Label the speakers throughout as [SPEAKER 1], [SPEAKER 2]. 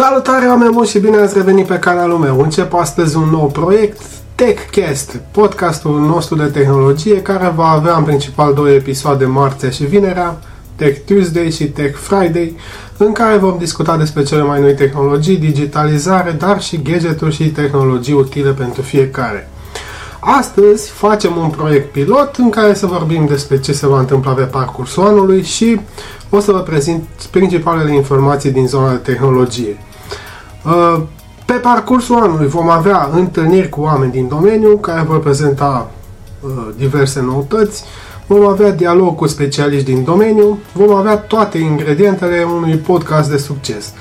[SPEAKER 1] Salutare oameni buni și bine ați revenit pe canalul meu. Încep astăzi un nou proiect, TechCast, podcastul nostru de tehnologie care va avea în principal două episoade marțea și vinerea, Tech Tuesday și Tech Friday, în care vom discuta despre cele mai noi tehnologii, digitalizare, dar și gadgeturi și tehnologii utile pentru fiecare. Astăzi facem un proiect pilot în care să vorbim despre ce se va întâmpla pe parcursul anului și o să vă prezint principalele informații din zona de tehnologie. Uh, pe parcursul anului vom avea întâlniri cu oameni din domeniu care vor prezenta uh, diverse noutăți, vom avea dialog cu specialiști din domeniu, vom avea toate ingredientele unui podcast de succes.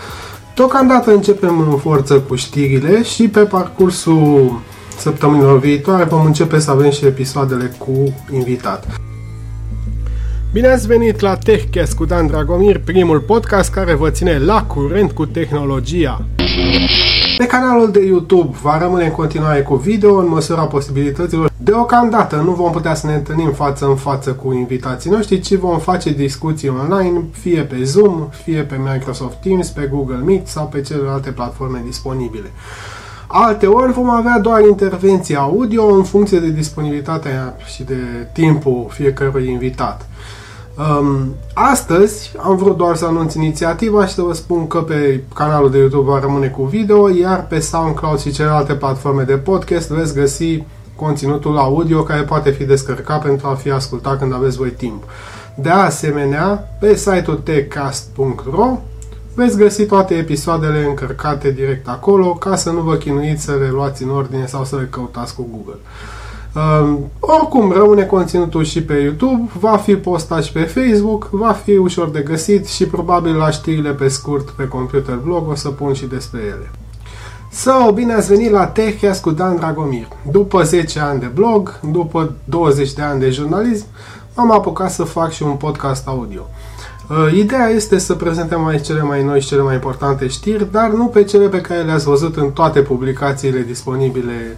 [SPEAKER 1] Deocamdată începem în forță cu știrile și pe parcursul săptămânilor viitoare vom începe să avem și episoadele cu invitat. Bine ați venit la TechCast cu Dan Dragomir, primul podcast care vă ține la curent cu tehnologia. Pe canalul de YouTube va rămâne în continuare cu video în măsura posibilităților. Deocamdată nu vom putea să ne întâlnim față în față cu invitații noștri, ci vom face discuții online, fie pe Zoom, fie pe Microsoft Teams, pe Google Meet sau pe celelalte platforme disponibile. Alte ori vom avea doar intervenții audio în funcție de disponibilitatea și de timpul fiecărui invitat. Um, astăzi am vrut doar să anunț inițiativa și să vă spun că pe canalul de YouTube va rămâne cu video, iar pe SoundCloud și celelalte platforme de podcast veți găsi conținutul audio care poate fi descărcat pentru a fi ascultat când aveți voi timp. De asemenea, pe site-ul techcast.ro veți găsi toate episoadele încărcate direct acolo ca să nu vă chinuiți să le luați în ordine sau să le căutați cu Google. Um, oricum, rămâne conținutul și pe YouTube, va fi postat și pe Facebook, va fi ușor de găsit și probabil la știrile pe scurt pe computer blog o să pun și despre ele. So, bine ați venit la TechCast cu Dan Dragomir. După 10 ani de blog, după 20 de ani de jurnalism, am apucat să fac și un podcast audio. Uh, ideea este să prezentăm aici cele mai noi și cele mai importante știri, dar nu pe cele pe care le-ați văzut în toate publicațiile disponibile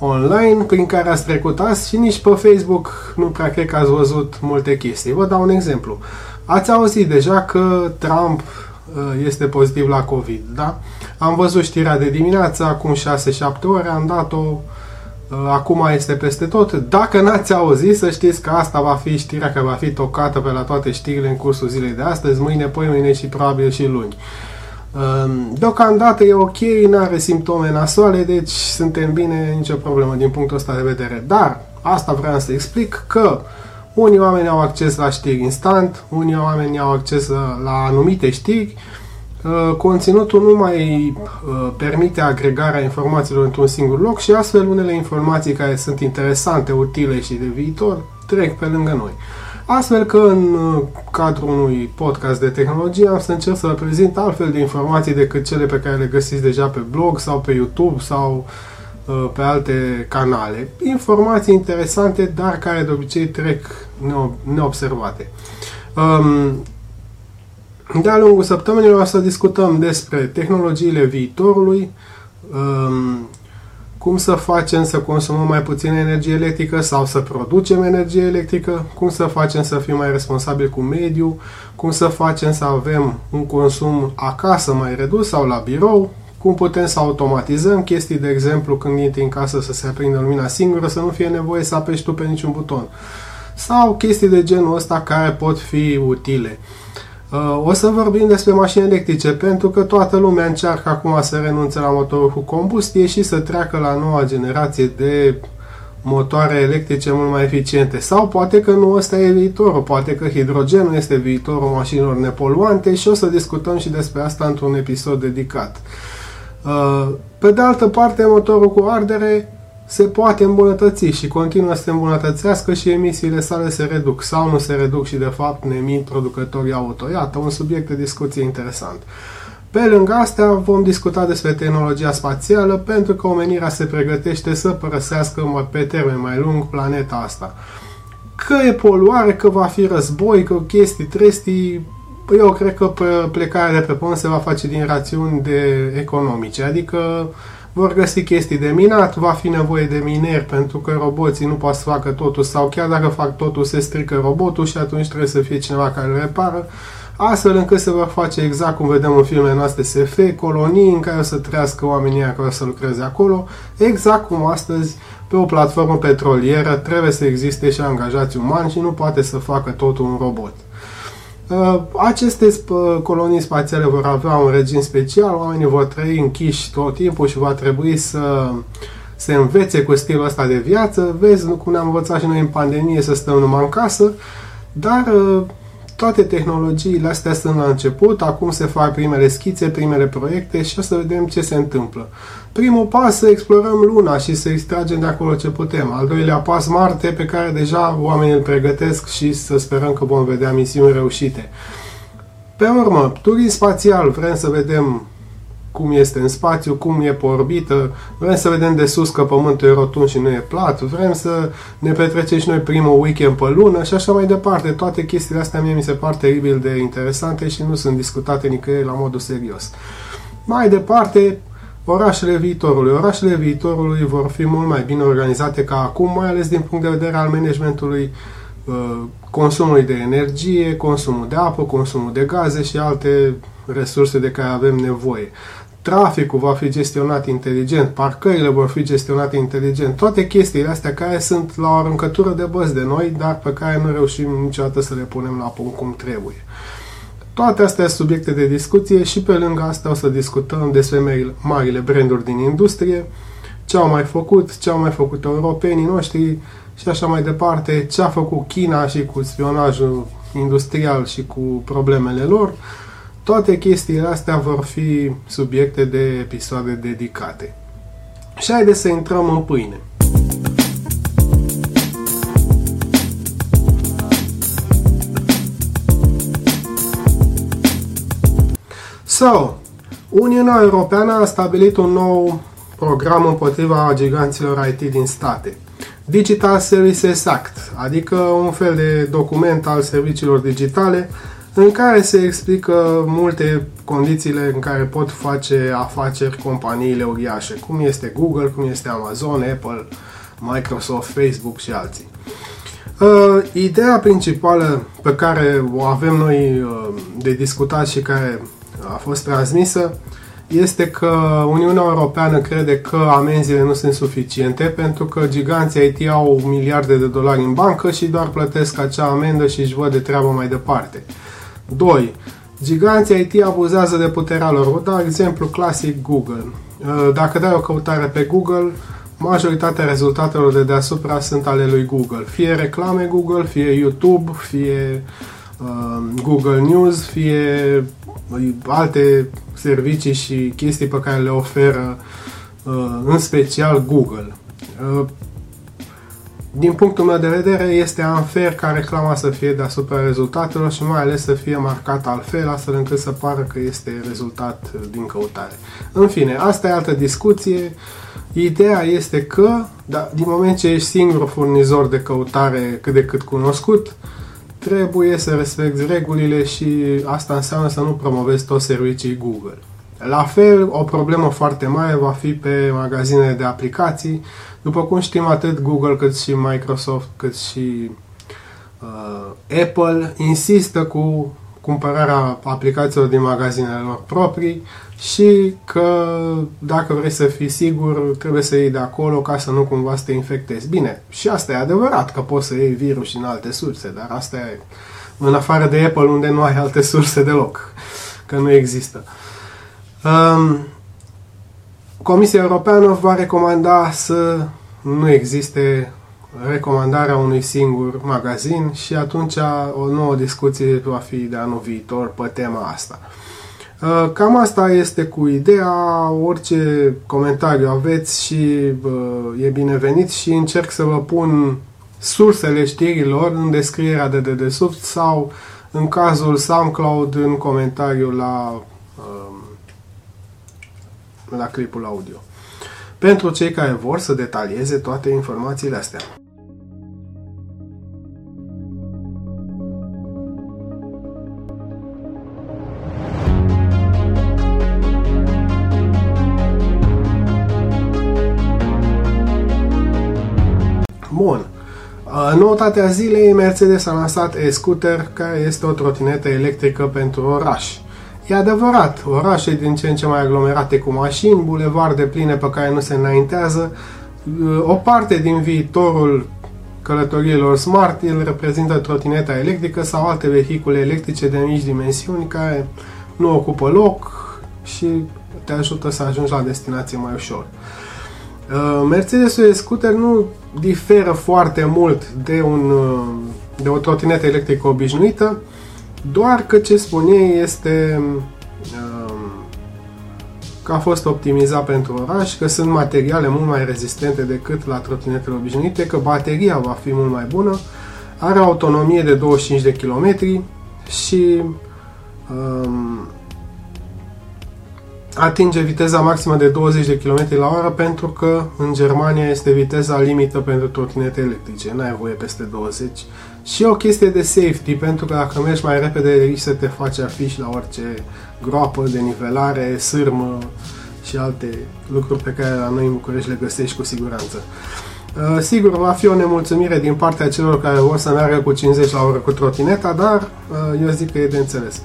[SPEAKER 1] online prin care ați trecut azi și nici pe Facebook nu prea cred că ați văzut multe chestii. Vă dau un exemplu. Ați auzit deja că Trump uh, este pozitiv la COVID, da? Am văzut știrea de dimineață, acum 6-7 ore, am dat-o, uh, acum este peste tot. Dacă n-ați auzit, să știți că asta va fi știrea care va fi tocată pe la toate știrile în cursul zilei de astăzi, mâine, poi mâine și probabil și luni. Ehm, deocamdată e ok, nu are simptome nasoale, deci suntem bine, nicio problemă din punctul ăsta de vedere. Dar asta vreau să explic că unii oameni au acces la știri instant, unii oameni au acces la anumite știri, ehm, conținutul nu mai ehm, permite agregarea informațiilor într-un singur loc și astfel unele informații care sunt interesante, utile și de viitor trec pe lângă noi. Astfel că în uh, cadrul unui podcast de tehnologie am să încerc să vă prezint altfel de informații decât cele pe care le găsiți deja pe blog sau pe YouTube sau uh, pe alte canale. Informații interesante, dar care de obicei trec neobservate. Um, de-a lungul săptămânilor o să discutăm despre tehnologiile viitorului, um, cum să facem să consumăm mai puțin energie electrică sau să producem energie electrică, cum să facem să fim mai responsabili cu mediul, cum să facem să avem un consum acasă mai redus sau la birou, cum putem să automatizăm chestii, de exemplu, când intri în casă să se aprindă lumina singură, să nu fie nevoie să apeși tu pe niciun buton. Sau chestii de genul ăsta care pot fi utile. Uh, o să vorbim despre mașini electrice, pentru că toată lumea încearcă acum să renunțe la motorul cu combustie și să treacă la noua generație de motoare electrice mult mai eficiente. Sau poate că nu ăsta e viitorul, poate că hidrogenul este viitorul mașinilor nepoluante și o să discutăm și despre asta într-un episod dedicat. Uh, pe de altă parte, motorul cu ardere se poate îmbunătăți și continuă să se îmbunătățească și emisiile sale se reduc sau nu se reduc și de fapt ne emit producătorii auto. Iată, un subiect de discuție interesant. Pe lângă astea vom discuta despre tehnologia spațială pentru că omenirea se pregătește să părăsească pe termen mai lung planeta asta. Că e poluare, că va fi război, că chestii, trestii, eu cred că plecarea de pe pământ se va face din rațiuni de economice, adică vor găsi chestii de minat, va fi nevoie de mineri pentru că roboții nu pot să facă totul sau chiar dacă fac totul se strică robotul și atunci trebuie să fie cineva care îl repară. astfel încât se vor face exact cum vedem în filmele noastre SF, colonii în care o să trăiască oamenii care o să lucreze acolo, exact cum astăzi pe o platformă petrolieră trebuie să existe și angajați umani și nu poate să facă totul un robot. Uh, aceste colonii spațiale vor avea un regim special, oamenii vor trăi închiși tot timpul și va trebui să se învețe cu stilul ăsta de viață. Vezi cum ne-am învățat și noi în pandemie să stăm numai în casă, dar uh, toate tehnologiile astea sunt la început, acum se fac primele schițe, primele proiecte și o să vedem ce se întâmplă. Primul pas să explorăm Luna și să extragem de acolo ce putem. Al doilea pas Marte, pe care deja oamenii îl pregătesc și să sperăm că vom vedea misiuni reușite. Pe urmă, turism spațial, vrem să vedem cum este în spațiu, cum e pe orbită, vrem să vedem de sus că Pământul e rotund și nu e plat, vrem să ne petrecem și noi primul weekend pe lună și așa mai departe. Toate chestiile astea mie mi se par teribil de interesante și nu sunt discutate nicăieri la modul serios. Mai departe, orașele viitorului. Orașele viitorului vor fi mult mai bine organizate ca acum, mai ales din punct de vedere al managementului uh, consumului de energie, consumul de apă, consumul de gaze și alte resurse de care avem nevoie traficul va fi gestionat inteligent, parcările vor fi gestionate inteligent, toate chestiile astea care sunt la o aruncătură de băzi de noi, dar pe care nu reușim niciodată să le punem la punct cum trebuie. Toate astea sunt subiecte de discuție și pe lângă asta o să discutăm despre marile branduri din industrie, ce au mai făcut, ce au mai făcut europenii noștri și așa mai departe, ce a făcut China și cu spionajul industrial și cu problemele lor, toate chestiile astea vor fi subiecte de episoade dedicate. Și haideți să intrăm în pâine. So, Uniunea Europeană a stabilit un nou program împotriva giganților IT din state. Digital Services Act, adică un fel de document al serviciilor digitale în care se explică multe condițiile în care pot face afaceri companiile uriașe, cum este Google, cum este Amazon, Apple, Microsoft, Facebook și alții. Uh, ideea principală pe care o avem noi uh, de discutat și care a fost transmisă este că Uniunea Europeană crede că amenziile nu sunt suficiente pentru că giganții IT au miliarde de dolari în bancă și doar plătesc acea amendă și își văd de treabă mai departe. 2. Giganții IT abuzează de puterea lor. Vă dau exemplu clasic Google. Uh, dacă dai o căutare pe Google, majoritatea rezultatelor de deasupra sunt ale lui Google. Fie reclame Google, fie YouTube, fie uh, Google News, fie uh, alte servicii și chestii pe care le oferă uh, în special Google. Uh, din punctul meu de vedere, este unfair ca reclama să fie deasupra rezultatelor și mai ales să fie marcat altfel, astfel încât să pară că este rezultat din căutare. În fine, asta e altă discuție. Ideea este că, da, din moment ce ești singurul furnizor de căutare cât de cât cunoscut, trebuie să respecti regulile și asta înseamnă să nu promovezi toți servicii Google. La fel, o problemă foarte mare va fi pe magazinele de aplicații. După cum știm, atât Google cât și Microsoft cât și uh, Apple insistă cu cumpărarea aplicațiilor din magazinele lor proprii și că dacă vrei să fii sigur, trebuie să iei de acolo ca să nu cumva să te infectezi. Bine, și asta e adevărat că poți să iei virus în alte surse, dar asta e în afară de Apple unde nu ai alte surse deloc, că nu există. Um, Comisia Europeană va recomanda să nu existe recomandarea unui singur magazin și atunci o nouă discuție va fi de anul viitor pe tema asta. Uh, cam asta este cu ideea, orice comentariu aveți și uh, e binevenit și încerc să vă pun sursele știrilor în descrierea de dedesubt sau în cazul SoundCloud în comentariu la la clipul audio. Pentru cei care vor să detalieze toate informațiile astea. Bun. Uh, noutatea zilei, Mercedes a lansat e-scooter, care este o trotinetă electrică pentru oraș. E adevărat, orașe din ce în ce mai aglomerate cu mașini, bulevarde pline pe care nu se înaintează, uh, o parte din viitorul călătoriilor smart îl reprezintă trotineta electrică sau alte vehicule electrice de mici dimensiuni care nu ocupă loc și te ajută să ajungi la destinație mai ușor. Uh, Mercedes-ul scooter nu diferă foarte mult de, un, uh, de o trotinetă electrică obișnuită, doar că ce spun ei este um, că a fost optimizat pentru oraș, că sunt materiale mult mai rezistente decât la trotinetele obișnuite, că bateria va fi mult mai bună, are autonomie de 25 de km și um, atinge viteza maximă de 20 de km la oră pentru că în Germania este viteza limită pentru trotinete electrice, n-ai voie peste 20. Și o chestie de safety, pentru că dacă mergi mai repede risci să te faci afiș la orice groapă de nivelare, sârmă și alte lucruri pe care la noi în București le găsești cu siguranță. Uh, sigur, va fi o nemulțumire din partea celor care vor să meargă cu 50 la oră cu trotineta, dar uh, eu zic că e de înțeles.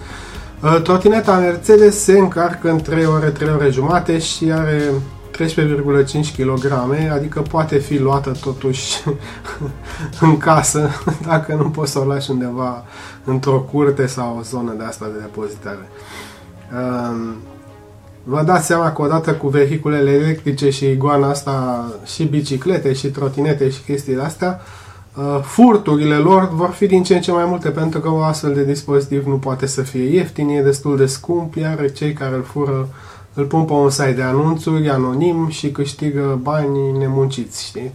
[SPEAKER 1] Uh, trotineta Mercedes se încarcă în 3 ore, 3 ore jumate și are 13,5 kg, adică poate fi luată totuși în casă, dacă nu poți să o lași undeva într-o curte sau o zonă de asta de depozitare. Um, vă dați seama că odată cu vehiculele electrice și iguana asta și biciclete și trotinete și chestiile astea, Uh, furturile lor vor fi din ce în ce mai multe pentru că un astfel de dispozitiv nu poate să fie ieftin, e destul de scump, iar cei care îl fură îl pun pe un site de anunțuri anonim și câștigă bani nemunciți, știi?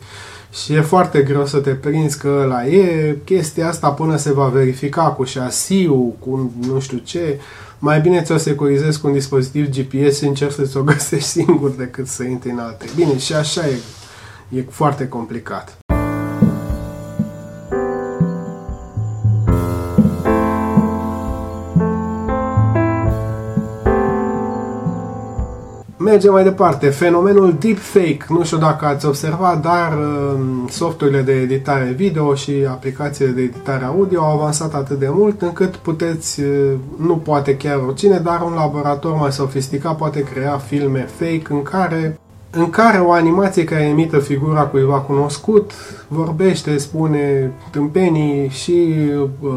[SPEAKER 1] Și e foarte greu să te prinzi că la e chestia asta până se va verifica cu șasiu, cu nu știu ce. Mai bine ți-o securizezi cu un dispozitiv GPS și încerci să ți-o găsești singur decât să intri în alte. Bine, și așa e, e foarte complicat. Mergem mai departe. Fenomenul deepfake. Nu știu dacă ați observat, dar uh, softurile de editare video și aplicațiile de editare audio au avansat atât de mult încât puteți, uh, nu poate chiar oricine, dar un laborator mai sofisticat poate crea filme fake în care în care o animație care imită figura cuiva cunoscut vorbește, spune tâmpenii și uh,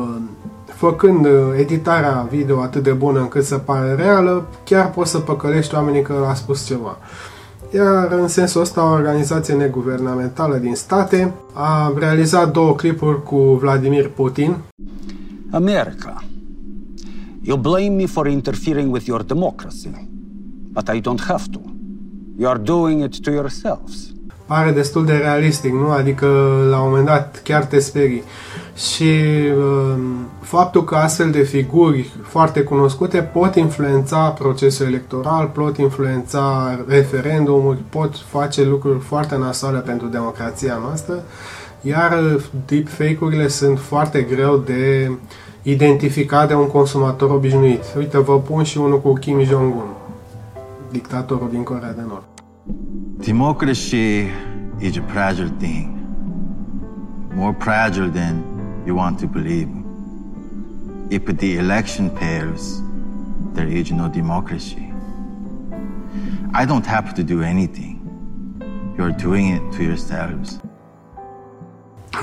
[SPEAKER 1] făcând uh, editarea video atât de bună încât să pare reală, chiar poți să păcălești oamenii că a spus ceva. Iar în sensul ăsta, o organizație neguvernamentală din state a realizat două clipuri cu Vladimir Putin.
[SPEAKER 2] America, you blame me for interfering with your democracy, but I don't have to. You are doing it to yourselves.
[SPEAKER 1] Pare destul de realistic, nu? Adică la un moment dat chiar te sperii și uh, faptul că astfel de figuri foarte cunoscute pot influența procesul electoral, pot influența referendumuri, pot face lucruri foarte nasoale pentru democrația noastră, iar deepfake-urile sunt foarte greu de identificat de un consumator obișnuit. Uite, vă pun și unul cu Kim Jong-un, dictatorul din Corea de Nord.
[SPEAKER 3] Democracy is a fragile thing. More fragile than you want to believe. If the election fails, there is no democracy. I don't have to do anything. You're doing it to yourselves.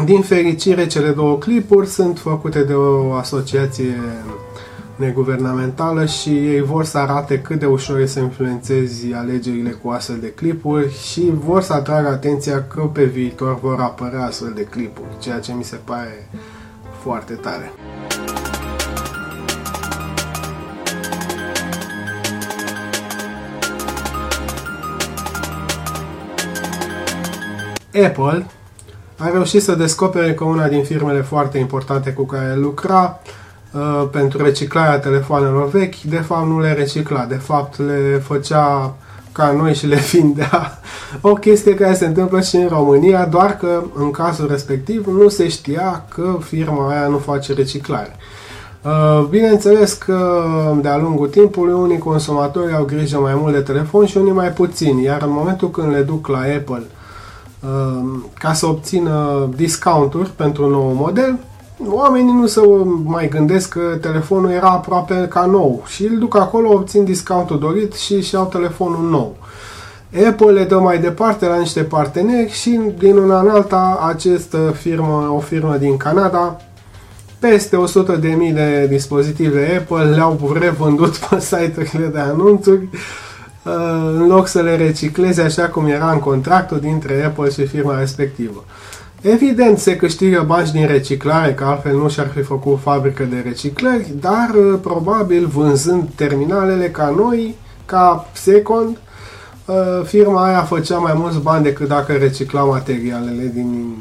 [SPEAKER 1] Din fericire, cele două clipuri sunt făcute de o asociație neguvernamentală și ei vor să arate cât de ușor e să influențezi alegerile cu astfel de clipuri și vor să atragă atenția că pe viitor vor apărea astfel de clipuri, ceea ce mi se pare foarte tare. Apple a reușit să descopere că una din firmele foarte importante cu care lucra Uh, pentru reciclarea telefoanelor vechi, de fapt nu le recicla, de fapt le făcea ca noi și le vindea. O chestie care se întâmplă și în România, doar că în cazul respectiv nu se știa că firma aia nu face reciclare. Uh, bineînțeles că de-a lungul timpului unii consumatori au grijă mai mult de telefon și unii mai puțin, iar în momentul când le duc la Apple ca să obțină discounturi pentru un nou model, oamenii nu se mai gândesc că telefonul era aproape ca nou și îl duc acolo, obțin discountul dorit și își iau telefonul nou. Apple le dă mai departe la niște parteneri și din una în alta această firmă, o firmă din Canada, peste 100.000 de dispozitive Apple le-au revândut pe site-urile de anunțuri uh, în loc să le recicleze așa cum era în contractul dintre Apple și firma respectivă. Evident, se câștigă bani din reciclare, că altfel nu și-ar fi făcut fabrică de reciclări, dar uh, probabil vânzând terminalele ca noi, ca Second, uh, firma aia făcea mai mulți bani decât dacă recicla materialele din,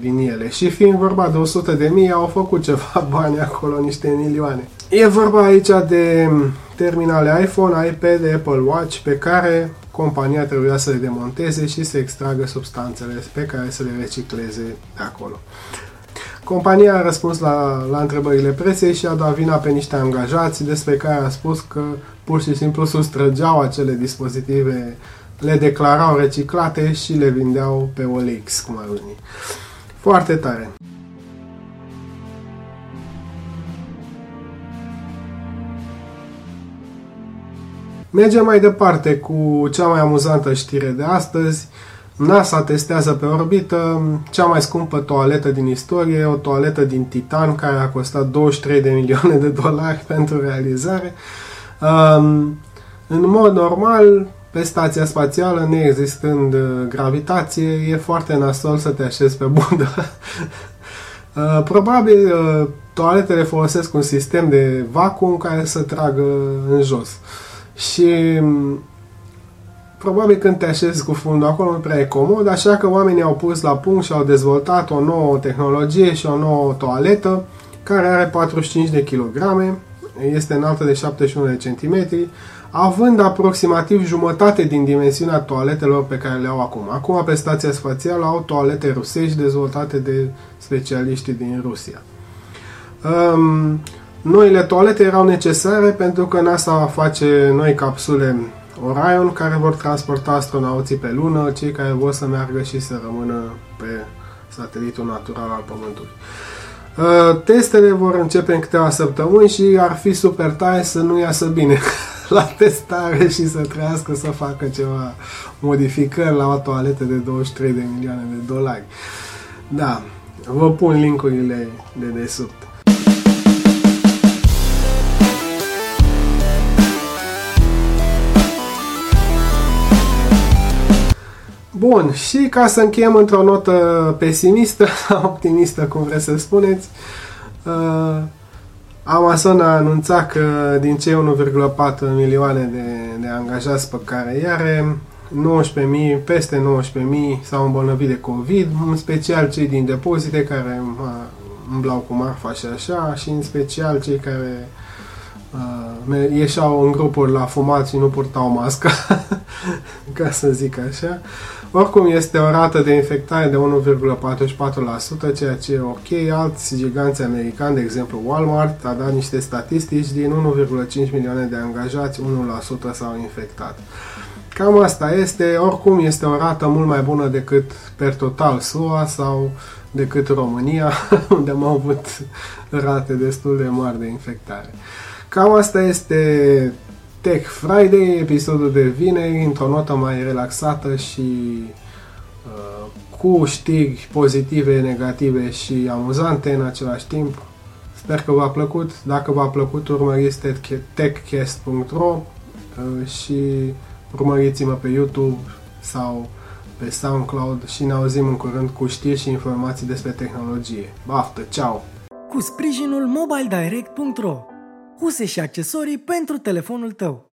[SPEAKER 1] din ele. Și fiind vorba de 100 de mii, au făcut ceva bani acolo, niște milioane. E vorba aici de terminale iPhone, iPad, Apple Watch, pe care compania trebuia să le demonteze și să extragă substanțele pe care să le recicleze de acolo. Compania a răspuns la, la întrebările presei și a dat vina pe niște angajați despre care a spus că pur și simplu sustrăgeau acele dispozitive, le declarau reciclate și le vindeau pe OLX, cum ar veni. Foarte tare. Mergem mai departe cu cea mai amuzantă știre de astăzi. NASA testează pe orbită cea mai scumpă toaletă din istorie, o toaletă din titan care a costat 23 de milioane de dolari pentru realizare. Um, în mod normal, pe stația spațială, neexistând uh, gravitație, e foarte nasol să te așezi pe bundă. Uh, probabil uh, toaletele folosesc un sistem de vacuum care să tragă în jos. Și probabil când te așezi cu fundul acolo nu prea e comod, așa că oamenii au pus la punct și au dezvoltat o nouă tehnologie și o nouă toaletă care are 45 de kilograme, este înaltă de 71 de centimetri, având aproximativ jumătate din dimensiunea toaletelor pe care le au acum. Acum pe stația spațială au toalete rusești dezvoltate de specialiștii din Rusia. Um, Noile toalete erau necesare pentru că NASA face noi capsule Orion care vor transporta astronauții pe lună, cei care vor să meargă și să rămână pe satelitul natural al Pământului. Uh, testele vor începe în câteva săptămâni și ar fi super tare să nu iasă bine la testare și să trăiască să facă ceva modificări la o toaletă de 23 de milioane de dolari. Da, vă pun linkurile de desubt. Bun, și ca să încheiem într-o notă pesimistă sau optimistă, cum vreți să spuneți, uh, Amazon a anunțat că din cei 1,4 milioane de, de angajați pe care îi are, 19.000, peste 19.000 s-au îmbolnăvit de COVID, în special cei din depozite care îmblau cu marfa și așa, și în special cei care uh, ieșeau în grupuri la fumat și nu purtau mască, ca să zic așa. Oricum este o rată de infectare de 1,44%, ceea ce e ok. Alți giganți americani, de exemplu Walmart, a dat niște statistici, din 1,5 milioane de angajați, 1% s-au infectat. Cam asta este, oricum este o rată mult mai bună decât per total SUA sau decât România, unde am avut rate destul de mari de infectare. Cam asta este Tech Friday, episodul de vineri, într-o notă mai relaxată și uh, cu știri pozitive, negative și amuzante în același timp. Sper că v-a plăcut. Dacă v-a plăcut, urmăriți techcast.ro uh, și urmăriți-mă pe YouTube sau pe SoundCloud și ne auzim în curând cu știri și informații despre tehnologie. Baftă, ceau!
[SPEAKER 4] Cu sprijinul mobiledirect.ro huse și accesorii pentru telefonul tău.